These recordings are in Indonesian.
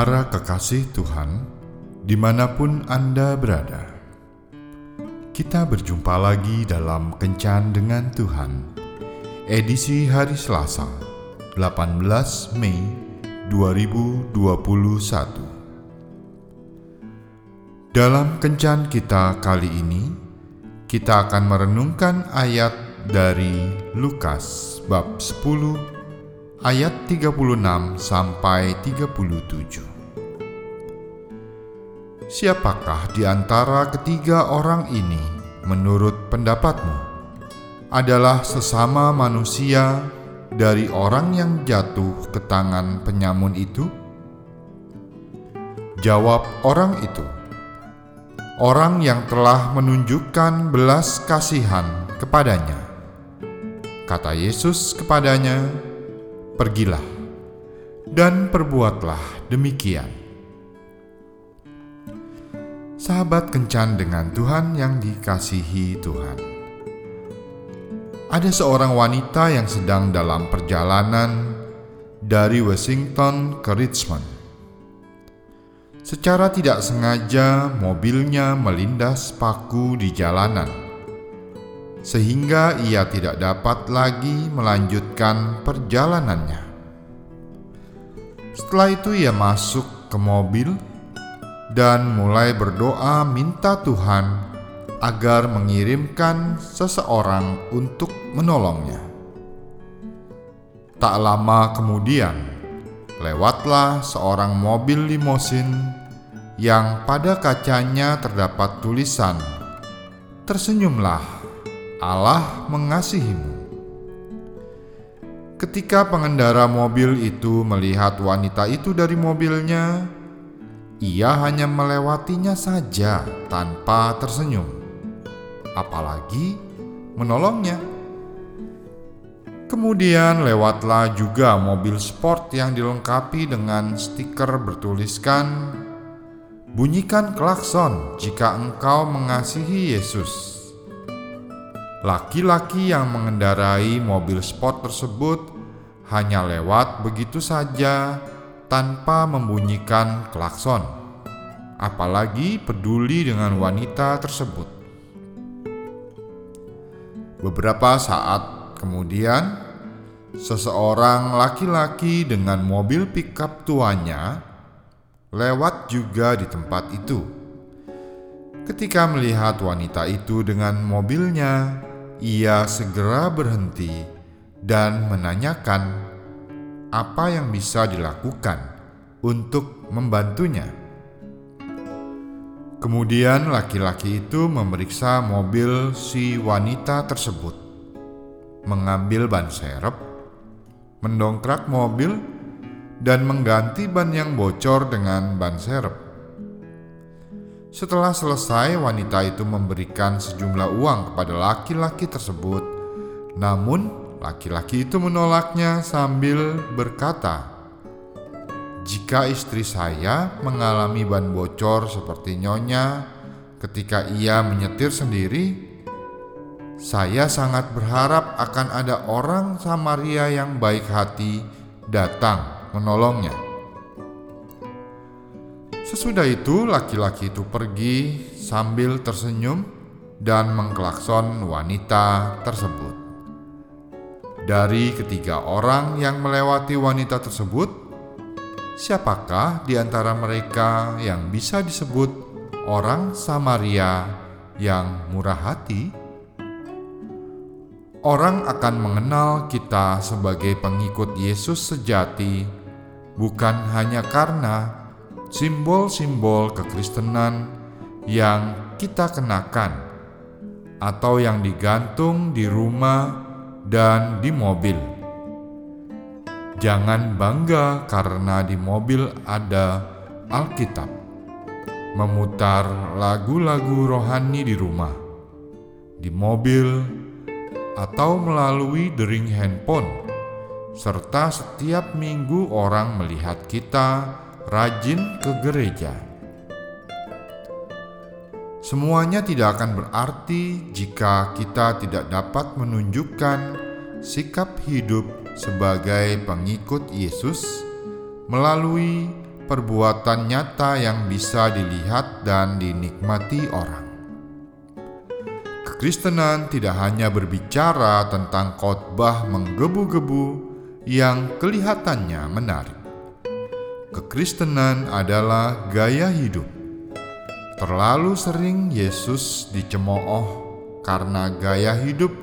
Para kekasih Tuhan, di mana pun Anda berada, kita berjumpa lagi dalam Kencan dengan Tuhan, edisi hari Selasa, 18 Mei 2021. Dalam Kencan kita kali ini, kita akan merenungkan ayat dari Lukas bab 10 ayat 36 sampai 37. Siapakah di antara ketiga orang ini menurut pendapatmu adalah sesama manusia dari orang yang jatuh ke tangan penyamun itu? Jawab orang itu, orang yang telah menunjukkan belas kasihan kepadanya. Kata Yesus kepadanya, pergilah dan perbuatlah demikian. Sahabat kencan dengan Tuhan yang dikasihi Tuhan. Ada seorang wanita yang sedang dalam perjalanan dari Washington ke Richmond. Secara tidak sengaja, mobilnya melindas paku di jalanan sehingga ia tidak dapat lagi melanjutkan perjalanannya. Setelah itu, ia masuk ke mobil dan mulai berdoa minta Tuhan agar mengirimkan seseorang untuk menolongnya. Tak lama kemudian, lewatlah seorang mobil limosin yang pada kacanya terdapat tulisan "Tersenyumlah, Allah mengasihimu. Ketika pengendara mobil itu melihat wanita itu dari mobilnya, ia hanya melewatinya saja tanpa tersenyum, apalagi menolongnya. Kemudian lewatlah juga mobil sport yang dilengkapi dengan stiker bertuliskan "Bunyikan klakson jika engkau mengasihi Yesus". Laki-laki yang mengendarai mobil sport tersebut hanya lewat begitu saja tanpa membunyikan klakson, apalagi peduli dengan wanita tersebut. Beberapa saat kemudian, seseorang laki-laki dengan mobil pickup tuanya lewat juga di tempat itu. Ketika melihat wanita itu dengan mobilnya, ia segera berhenti dan menanyakan apa yang bisa dilakukan untuk membantunya. Kemudian laki-laki itu memeriksa mobil si wanita tersebut, mengambil ban serep, mendongkrak mobil, dan mengganti ban yang bocor dengan ban serep. Setelah selesai, wanita itu memberikan sejumlah uang kepada laki-laki tersebut. Namun, laki-laki itu menolaknya sambil berkata, "Jika istri saya mengalami ban bocor seperti nyonya ketika ia menyetir sendiri, saya sangat berharap akan ada orang Samaria yang baik hati datang menolongnya." Sesudah itu, laki-laki itu pergi sambil tersenyum dan mengklakson wanita tersebut. Dari ketiga orang yang melewati wanita tersebut, siapakah di antara mereka yang bisa disebut orang Samaria yang murah hati? Orang akan mengenal kita sebagai pengikut Yesus sejati, bukan hanya karena simbol-simbol kekristenan yang kita kenakan atau yang digantung di rumah dan di mobil. Jangan bangga karena di mobil ada Alkitab, memutar lagu-lagu rohani di rumah, di mobil, atau melalui dering handphone, serta setiap minggu orang melihat kita rajin ke gereja. Semuanya tidak akan berarti jika kita tidak dapat menunjukkan sikap hidup sebagai pengikut Yesus melalui perbuatan nyata yang bisa dilihat dan dinikmati orang. Kekristenan tidak hanya berbicara tentang khotbah menggebu-gebu yang kelihatannya menarik. Kekristenan adalah gaya hidup. Terlalu sering Yesus dicemooh karena gaya hidup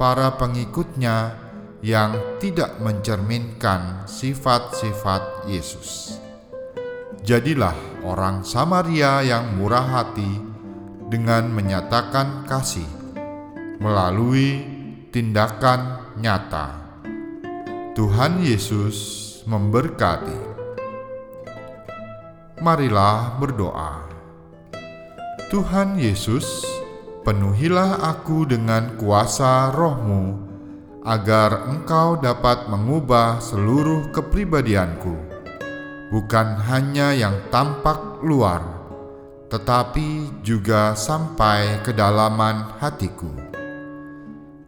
para pengikutnya yang tidak mencerminkan sifat-sifat Yesus. Jadilah orang Samaria yang murah hati dengan menyatakan kasih melalui tindakan nyata. Tuhan Yesus memberkati. Marilah berdoa. Tuhan Yesus, penuhilah aku dengan kuasa rohmu, agar engkau dapat mengubah seluruh kepribadianku, bukan hanya yang tampak luar, tetapi juga sampai kedalaman hatiku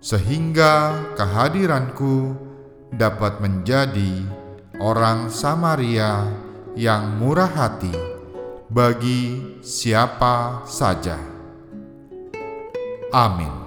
sehingga kehadiranku dapat menjadi orang Samaria yang murah hati bagi siapa saja. Amin.